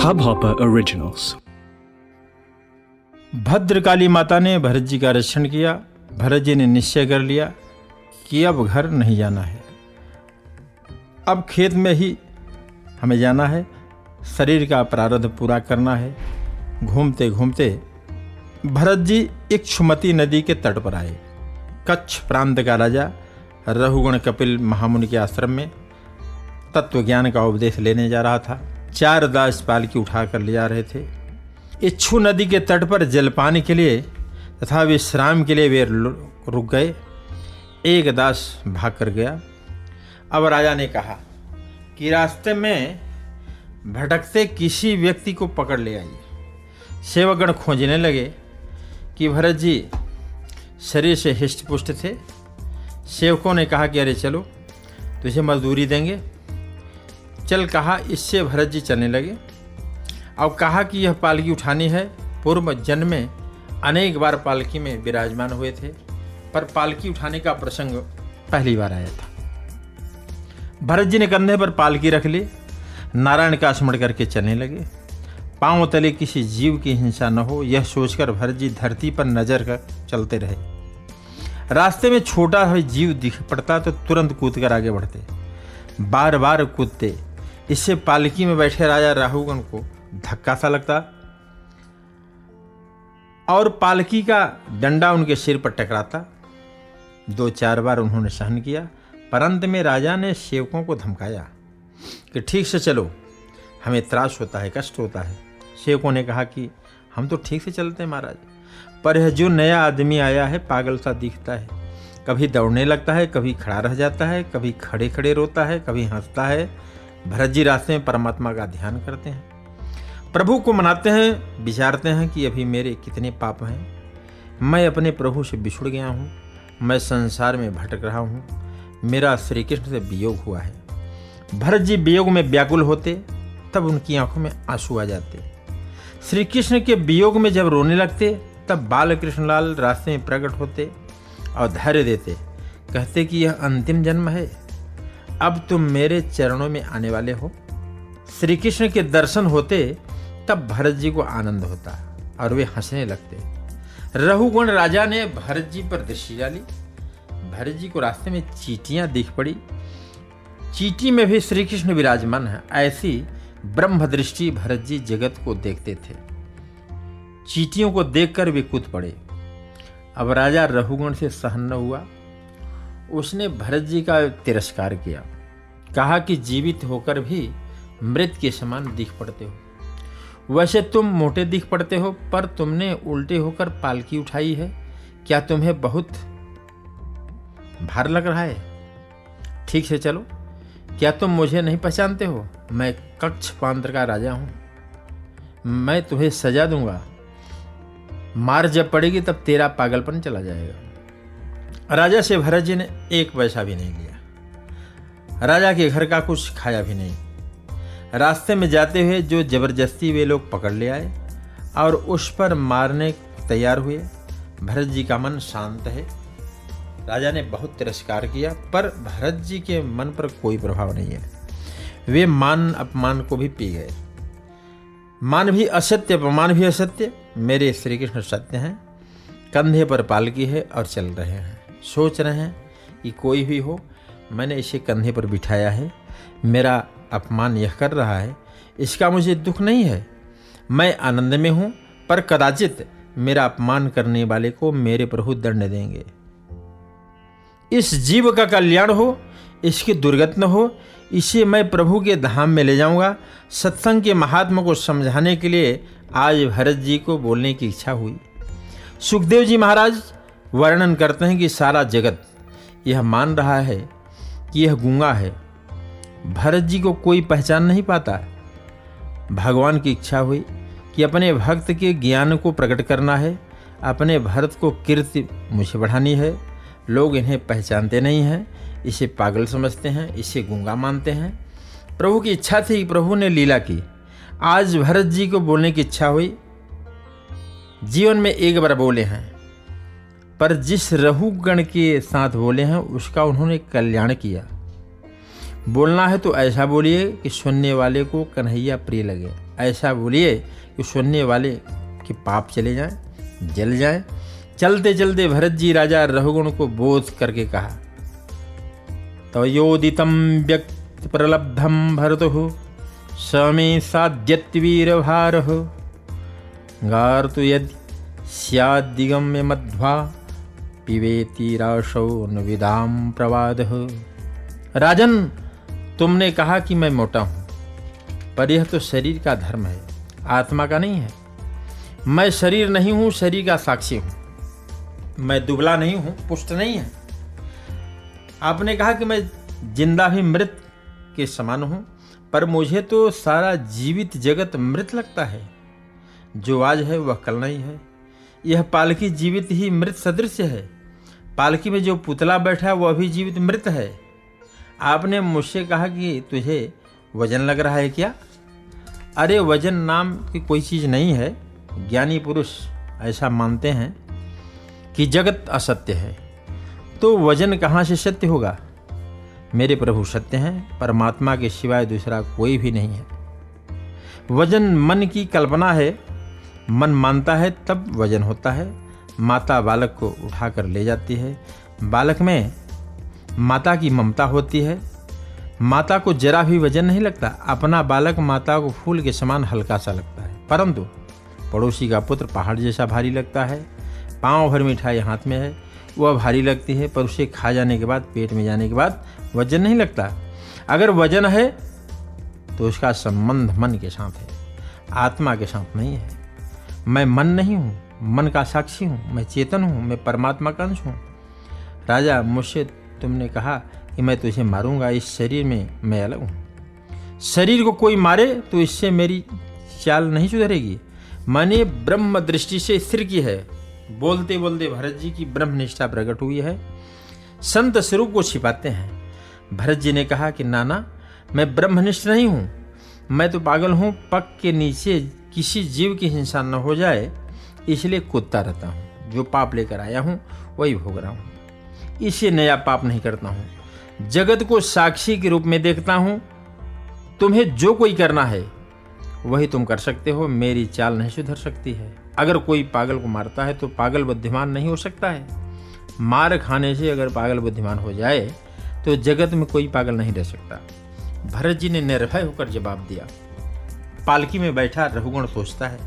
Hubhopper Originals. Bhadrakali माता ने भरत जी का रक्षण किया। भरत जी ने निश्चय कर लिया कि अब घर नहीं जाना है। अब खेत में ही हमें जाना है। शरीर का प्रारब्ध पूरा करना है। घूमते घूमते भरत जी इक्षुमती नदी के तट पर आए। कच्छ प्रांत का राजा रघुगण कपिल महामुनि के आश्रम में तत्व ज्ञान का उपदेश लेने जा रहा था। चार दास पालकी उठा कर ले जा रहे थे। इच्छु नदी के तट पर जलपान के लिए तथा विश्राम के लिए वे रुक गए। एक दास भाग कर गया। अब राजा ने कहा कि रास्ते में भटकते किसी व्यक्ति को पकड़ ले आइए। सेवकगण खोजने लगे कि भरत जी शरीर से हिष्ट पुष्ट थे। सेवकों ने कहा कि अरे चलो, तुझे मजदूरी देंगे। चल कहा, इससे भरत जी चलने लगे। अब कहा कि यह पालकी उठानी है। पूर्व जन्म में अनेक बार पालकी में विराजमान हुए थे, पर पालकी उठाने का प्रसंग पहली बार आया था। भरत जी ने कंधे पर पालकी रख ली, नारायण का स्मरण करके चलने लगे। पाँव तले किसी जीव की हिंसा न हो, यह सोचकर भरत जी धरती पर नज़र कर चलते रहे। रास्ते में छोटा हुआ जीव दिख पड़ता तो तुरंत कूद कर आगे बढ़ते। बार बार कूदते इससे पालकी में बैठे राजा राहुगण को धक्का सा लगता और पालकी का डंडा उनके सिर पर टकराता। दो चार बार उन्होंने सहन किया परंत में राजा ने सेवकों को धमकाया कि ठीक से चलो, हमें त्रास होता है, कष्ट होता है। सेवकों ने कहा कि हम तो ठीक से चलते हैं महाराज, पर यह जो नया आदमी आया है, पागल सा दिखता है। कभी दौड़ने लगता है, कभी खड़ा रह जाता है, कभी खड़े खड़े रोता है, कभी हंसता है भरत जी रास्ते में परमात्मा का ध्यान करते हैं। प्रभु को मनाते हैं, विचारते हैं कि अभी मेरे कितने पाप हैं। मैं अपने प्रभु से बिछुड़ गया हूँ, मैं संसार में भटक रहा हूँ, मेरा श्री कृष्ण से वियोग हुआ है। भरत जी वियोग में व्याकुल होते, तब उनकी आँखों में आँसू आ जाते। श्री कृष्ण के वियोग में जब रोने लगते, तब बाल कृष्णलाल रास्ते में प्रकट होते और धैर्य देते, कहते कि यह अंतिम जन्म है अब तुम मेरे चरणों में आने वाले हो। श्री कृष्ण के दर्शन होते तब भरत जी को आनंद होता और वे हंसने लगते। रहुगुण राजा ने भरत जी पर दृष्टि डाली। भरत जी को रास्ते में चीटियाँ दिख पड़ी। चीटी में भी श्री कृष्ण विराजमान है, ऐसी ब्रह्म दृष्टि भरत जी जगत को देखते थे। चीटियों को देखकर वे कूद पड़े। अब राजा रघुगण से सहन न हुआ। उसने भरत जी का तिरस्कार किया। कहा कि जीवित होकर भी मृत के समान दिख पड़ते हो। वैसे तुम मोटे दिख पड़ते हो, पर तुमने उल्टे होकर पालकी उठाई है। क्या तुम्हें बहुत भार लग रहा है? ठीक से चलो। क्या तुम मुझे नहीं पहचानते हो? मैं कक्ष पांत्र का राजा हूँ। मैं तुम्हें सजा दूँगा। मार जब पड़ेगी तब तेरा पागलपन चला जाएगा। राजा से भरत जी ने एक पैसा भी नहीं लिया। राजा के घर का कुछ खाया भी नहीं। रास्ते में जाते हुए जो ज़बरदस्ती वे लोग पकड़ ले आए और उस पर मारने तैयार हुए भरत जी का मन शांत है। राजा ने बहुत तिरस्कार किया, पर भरत जी के मन पर कोई प्रभाव नहीं है। वे मान अपमान को भी पी गए। मान भी असत्य, अपमान भी असत्य, मेरे श्री कृष्ण सत्य हैं, कंधे पर पालकी है और चल रहे हैं। सोच रहे हैं कि कोई भी हो, मैंने इसे कंधे पर बिठाया है। मेरा अपमान यह कर रहा है, इसका मुझे दुख नहीं है। मैं आनंद में हूँ, पर कदाचित मेरा अपमान करने वाले को मेरे प्रभु दंड देंगे। इस जीव का कल्याण हो, इसकी दुर्गत न हो, इसे मैं प्रभु के धाम में ले जाऊँगा। सत्संग के महात्मा को समझाने के लिए आज भरत जी को बोलने की इच्छा हुई। सुखदेव जी महाराज वर्णन करते हैं कि सारा जगत यह मान रहा है कि यह गूँगा है। भरत जी को कोई पहचान नहीं पाता। भगवान की इच्छा हुई कि अपने भक्त के ज्ञान को प्रकट करना है। अपने भरत को कीर्ति मुझे बढ़ानी है। लोग इन्हें पहचानते नहीं हैं। इसे पागल समझते हैं, इसे गूँगा मानते हैं। प्रभु की इच्छा थी, प्रभु ने लीला की। आज भरत जी को बोलने की इच्छा हुई। जीवन में एक बार बोले हैं। पर जिस रहुगण के साथ बोले हैं उसका उन्होंने कल्याण किया। बोलना है तो ऐसा बोलिए कि सुनने वाले को कन्हैया प्रिय लगे। ऐसा बोलिए कि सुनने वाले के पाप चले जाएँ, जल जाएँ। चलते चलते भरत जी राजा रघुगुण को बोध करके कहा तयोदितम व्यक्त प्रलब्धम भरत हो समे साध्यवीर भार हो तो यदि स्यादिगम्य मध्वा पिबेति राशौ विदाम प्रवाद। राजन, तुमने कहा कि मैं मोटा हूँ, पर यह तो शरीर का धर्म है, आत्मा का नहीं है। मैं शरीर नहीं हूँ, शरीर का साक्षी हूँ। मैं दुबला नहीं हूँ, पुष्ट नहीं है। आपने कहा कि मैं ज़िंदा भी मृत के समान हूँ, पर मुझे तो सारा जीवित जगत मृत लगता है। जो आज है, वह कल नहीं है। यह पालकी जीवित ही मृत सदृश है। पालकी में जो पुतला बैठा है, वह भी जीवित मृत है। आपने मुझसे कहा कि तुझे वज़न लग रहा है क्या? अरे, वज़न नाम की कोई चीज़ नहीं है। ज्ञानी पुरुष ऐसा मानते हैं कि जगत असत्य है। तो वज़न कहाँ से सत्य होगा? मेरे प्रभु सत्य हैं, परमात्मा के सिवाय दूसरा कोई भी नहीं है। वज़न मन की कल्पना है मन मानता है, तब वज़न होता है। माता बालक को उठाकर ले जाती है। बालक में माता की ममता होती है। माता को जरा भी वज़न नहीं लगता। अपना बालक माता को फूल के समान हल्का सा लगता है। परंतु पड़ोसी का पुत्र पहाड़ जैसा भारी लगता है। पाँव भर मिठाई हाथ में है। वह भारी लगती है, पर उसे खा जाने के बाद, पेट में जाने के बाद वज़न नहीं लगता। अगर वज़न है तो उसका संबंध मन के साथ है। आत्मा के साथ नहीं है। मैं मन नहीं हूँ, मन का साक्षी हूँ, मैं चेतन हूँ, मैं परमात्मा का अंश हूँ। राजा मुझसे तुमने कहा कि मैं तुझे मारूँगा, इस शरीर में मैं अलग हूँ। शरीर को कोई मारे तो इससे मेरी चाल नहीं सुधरेगी। मैंने ब्रह्म दृष्टि से स्थिर की है। बोलते बोलते भरत जी की ब्रह्म निष्ठा प्रकट हुई है। संत स्वरूप को छिपाते हैं। भरत जी ने कहा कि, नाना, मैं ब्रह्मनिष्ठ नहीं हूँ। मैं तो पागल हूँ, पग के नीचे किसी जीव की हिंसा न हो जाए, इसलिए कूदता रहता हूँ, जो पाप लेकर आया हूँ, वही भोग रहा हूँ। इसे नया पाप नहीं करता हूँ। जगत को साक्षी के रूप में देखता हूँ। तुम्हें जो कोई करना है, वही तुम कर सकते हो, मेरी चाल नहीं सुधर सकती है। अगर कोई पागल को मारता है तो पागल बुद्धिमान नहीं हो सकता है। मार खाने से अगर पागल बुद्धिमान हो जाए तो जगत में कोई पागल नहीं रह सकता। भरत जी ने निर्भय होकर जवाब दिया पालकी में बैठा रघुगण सोचता है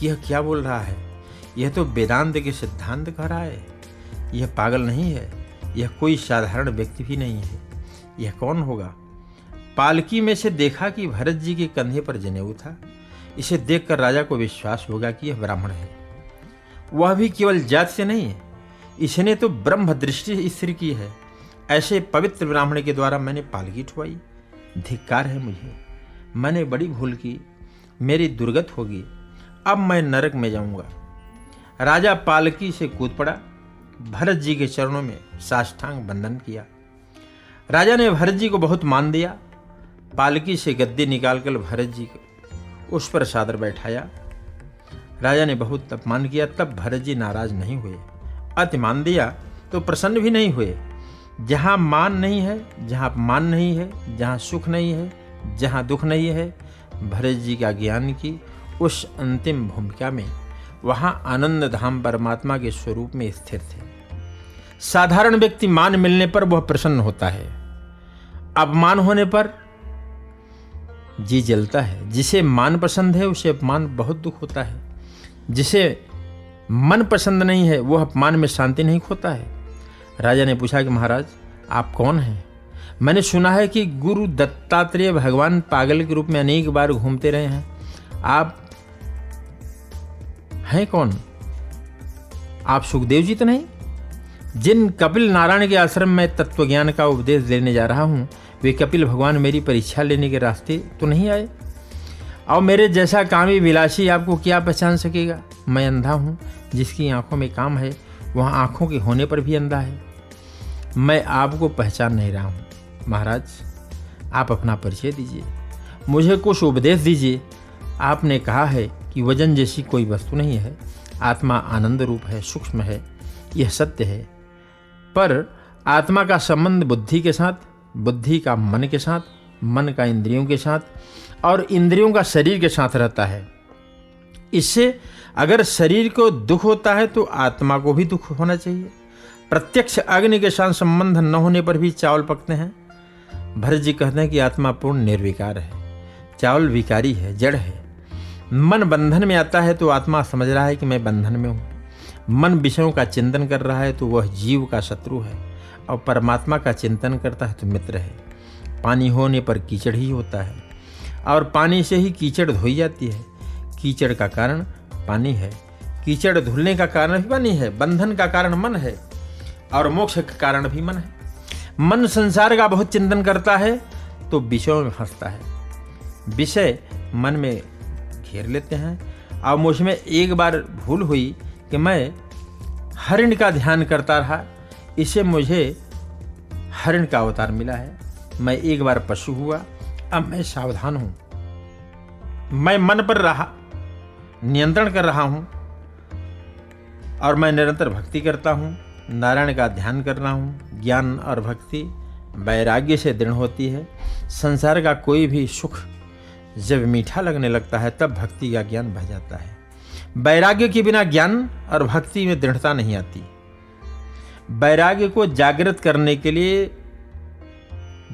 कि यह क्या बोल रहा है? यह तो वेदांत के सिद्धांत कह रहा है। यह पागल नहीं है। यह कोई साधारण व्यक्ति भी नहीं है। यह कौन होगा? पालकी में से देखा कि भरत जी के कंधे पर जनेऊ था। इसे देखकर राजा को विश्वास होगा कि यह ब्राह्मण है। वह भी केवल जात से नहीं है। इसने तो ब्रह्म दृष्टि स्थिर की है। ऐसे पवित्र ब्राह्मण के द्वारा मैंने पालकी ठुआई। धिक्कार है मुझे। मैंने बड़ी भूल की, मेरी दुर्गत होगी, अब मैं नरक में जाऊँगा। राजा पालकी से कूद पड़ा, भरत जी के चरणों में साष्टांग बंधन किया। राजा ने भरत जी को बहुत मान दिया। पालकी से गद्दी निकालकर भरत जी को उस पर सादर बैठाया। राजा ने बहुत अपमान किया, तब भरत जी नाराज़ नहीं हुए। अति मान दिया तो प्रसन्न भी नहीं हुए। जहाँ मान नहीं है, जहाँ अपमान नहीं है, जहाँ सुख नहीं है जहाँ दुख नहीं है, भरत जी का ज्ञान की उस अंतिम भूमिका में वहाँ आनंद धाम परमात्मा के स्वरूप में स्थिर थे साधारण व्यक्ति मान मिलने पर वह प्रसन्न होता है। अपमान होने पर जी जलता है। जिसे मान पसंद है, उसे अपमान बहुत दुख होता है। जिसे मन पसंद नहीं है, वह अपमान में शांति नहीं खोता है। राजा ने पूछा कि महाराज, आप कौन हैं? मैंने सुना है कि गुरु दत्तात्रेय भगवान पागल के रूप में अनेक बार घूमते रहे हैं। आप हैं कौन? आप सुखदेव जी तो नहीं? जिन कपिल नारायण के आश्रम में तत्व ज्ञान का उपदेश देने जा रहा हूँ, वे कपिल भगवान मेरी परीक्षा लेने के रास्ते तो नहीं आए? और मेरे जैसा कामी विलासी आपको क्या पहचान सकेगा? मैं अंधा हूँ, जिसकी आँखों में काम है, वह आँखों के होने पर भी अंधा है। मैं आपको पहचान नहीं रहा हूँ। महाराज, आप अपना परिचय दीजिए। मुझे कुछ उपदेश दीजिए। आपने कहा है कि वज़न जैसी कोई वस्तु नहीं है। आत्मा आनंद रूप है, सूक्ष्म है, यह सत्य है। पर आत्मा का संबंध बुद्धि के साथ, बुद्धि का मन के साथ, मन का इंद्रियों के साथ और इंद्रियों का शरीर के साथ रहता है। इससे अगर शरीर को दुख होता है तो आत्मा को भी दुख होना चाहिए। प्रत्यक्ष अग्नि के साथ संबंध न होने पर भी चावल पकते हैं। भरत जी कहते हैं कि आत्मा पूर्ण निर्विकार है, चावल विकारी है, जड़ है। मन बंधन में आता है तो आत्मा समझ रहा है कि मैं बंधन में हूँ। मन विषयों का चिंतन कर रहा है तो वह जीव का शत्रु है, और परमात्मा का चिंतन करता है तो मित्र है। पानी होने पर कीचड़ ही होता है, और पानी से ही कीचड़ धोई जाती है। कीचड़ का कारण पानी है, कीचड़ धुलने का कारण भी पानी है, बंधन का कारण मन है, और मोक्ष का कारण भी मन है। मन संसार का बहुत चिंतन करता है तो विषयों में फंसता है। विषय मन में घेर लेते हैं। और मुझमें एक बार भूल हुई कि मैं हरिण का ध्यान करता रहा। इसे मुझे हरिण का अवतार मिला है। मैं एक बार पशु हुआ। अब मैं सावधान हूँ। मैं मन पर रहा, नियंत्रण कर रहा हूँ। और मैं निरंतर भक्ति करता हूँ। नारायण का ध्यान कर रहा हूँ, ज्ञान और भक्ति वैराग्य से दृढ़ होती है। संसार का कोई भी सुख जब मीठा लगने लगता है, तब भक्ति का ज्ञान बह जाता है। वैराग्य के बिना ज्ञान और भक्ति में दृढ़ता नहीं आती। वैराग्य को जागृत करने के लिए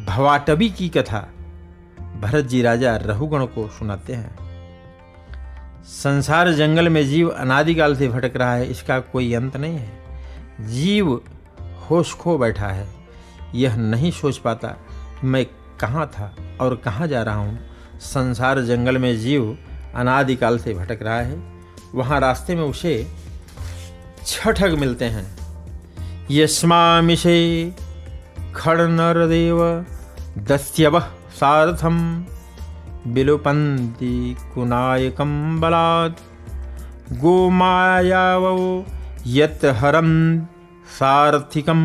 भवाटवी की कथा भरत जी राजा रहुगण को सुनाते हैं। संसार जंगल में जीव अनादिकाल से भटक रहा है, इसका कोई अंत नहीं है। जीव होश खो बैठा है। यह नहीं सोच पाता मैं कहाँ था और कहाँ जा रहा हूँ। संसार जंगल में जीव अनादिकाल से भटक रहा है। वहाँ रास्ते में उसे छठग मिलते हैं। यस्मामिषे खड़नरदेव दस्यव सारथम विलुपन्ति कुनायकं बलात्। गोमायावो यत् हरं सारथिकं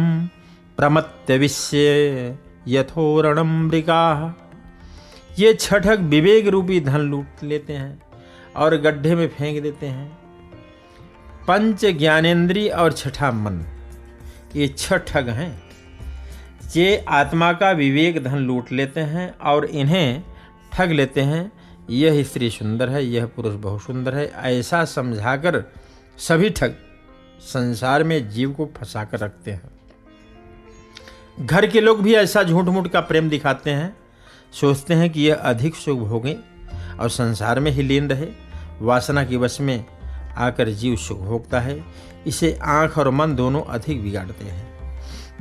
प्रमत्तविश्य यथोरणं मृगाः। ये छठक विवेक रूपी धन लूट लेते हैं और गड्ढे में फेंक देते हैं। पंच ज्ञानेन्द्रीय और छठा मन, ये छठग हैं। ये आत्मा का विवेक धन लूट लेते हैं और इन्हें ठग लेते हैं। यह स्त्री सुंदर है, यह पुरुष बहुत सुंदर है, ऐसा समझाकर सभी ठग संसार में जीव को फंसा कर रखते हैं। घर के लोग भी ऐसा झूठ मूठ का प्रेम दिखाते हैं। सोचते हैं कि यह अधिक सुख भोगे और संसार में ही लीन रहे। वासना की वश में आकर जीव सुख भोगता है। इसे आँख और मन दोनों अधिक बिगाड़ते हैं।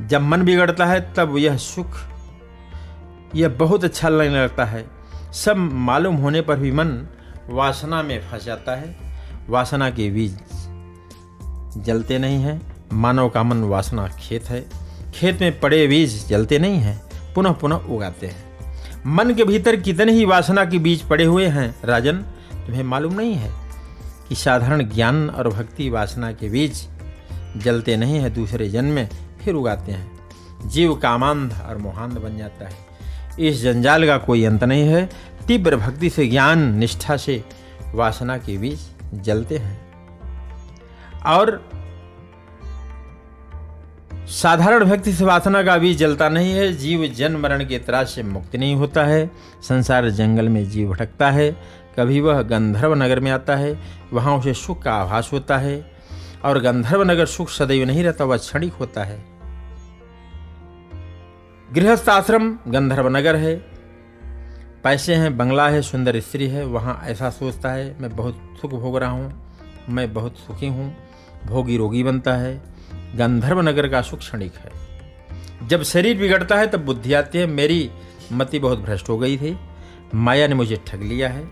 जब मन बिगड़ता है, तब यह सुख, यह बहुत अच्छा लगने लगता है। सब मालूम होने पर भी मन वासना में फंस जाता है। वासना के बीज जलते नहीं हैं। मानव का मन वासना खेत है। खेत में पड़े बीज जलते नहीं हैं। पुनः पुनः उगाते हैं। मन के भीतर कितने ही वासना के बीज पड़े हुए हैं, राजन, तुम्हें मालूम नहीं है कि साधारण ज्ञान और भक्ति वासना के बीज जलते नहीं हैं, दूसरे जन्म में फिर उगाते हैं। जीव कामांध और मोहांध बन जाता है। इस जंजाल का कोई अंत नहीं है। तीव्र भक्ति से ज्ञान निष्ठा से वासना के बीज जलते हैं। और साधारण व्यक्ति से वासना का भी जलता नहीं है। जीव जन्म मरण के त्रास से मुक्त नहीं होता है। संसार जंगल में जीव भटकता है। कभी वह गंधर्व नगर में आता है। वहाँ उसे सुख का आभास होता है। और गंधर्व नगर सुख सदैव नहीं रहता, वह क्षणिक होता है। गृहस्थ आश्रम गंधर्व नगर है। पैसे हैं, बंगला है, सुंदर स्त्री है। वहाँ ऐसा सोचता है, मैं बहुत सुख भोग रहा हूँ। मैं बहुत सुखी हूँ। भोगी रोगी बनता है, गंधर्व नगर का सुख क्षणिक है। जब शरीर बिगड़ता है, तब बुद्धि आती है, मेरी मति बहुत भ्रष्ट हो गई थी, माया ने मुझे ठग लिया है।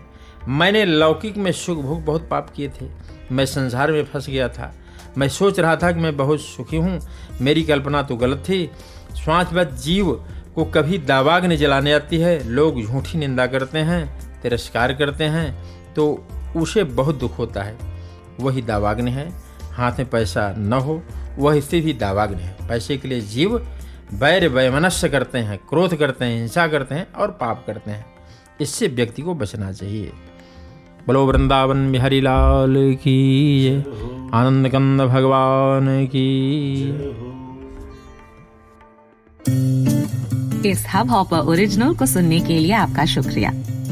मैंने लौकिक में सुख भोग बहुत पाप किए थे। मैं संसार में फंस गया था। मैं सोच रहा था कि मैं बहुत सुखी हूँ। मेरी कल्पना तो गलत थी। श्वासवत जीव को कभी दावाग्नि जलाने आती है। लोग झूठी निंदा करते हैं, तिरस्कार करते हैं तो उसे बहुत दुख होता है। वही दावाग्नि है। हाथ में पैसा न हो, वह स्थिति भी दावाग्नि है। पैसे के लिए जीव वैर वैमनस्य करते हैं, क्रोध करते हैं, हिंसा करते हैं और पाप करते हैं। इससे व्यक्ति को बचना चाहिए। बोलो, वृंदावन बिहारी लाल की आनंद कंद भगवान की इस हब हॉपर ओरिजिनल को सुनने के लिए आपका शुक्रिया।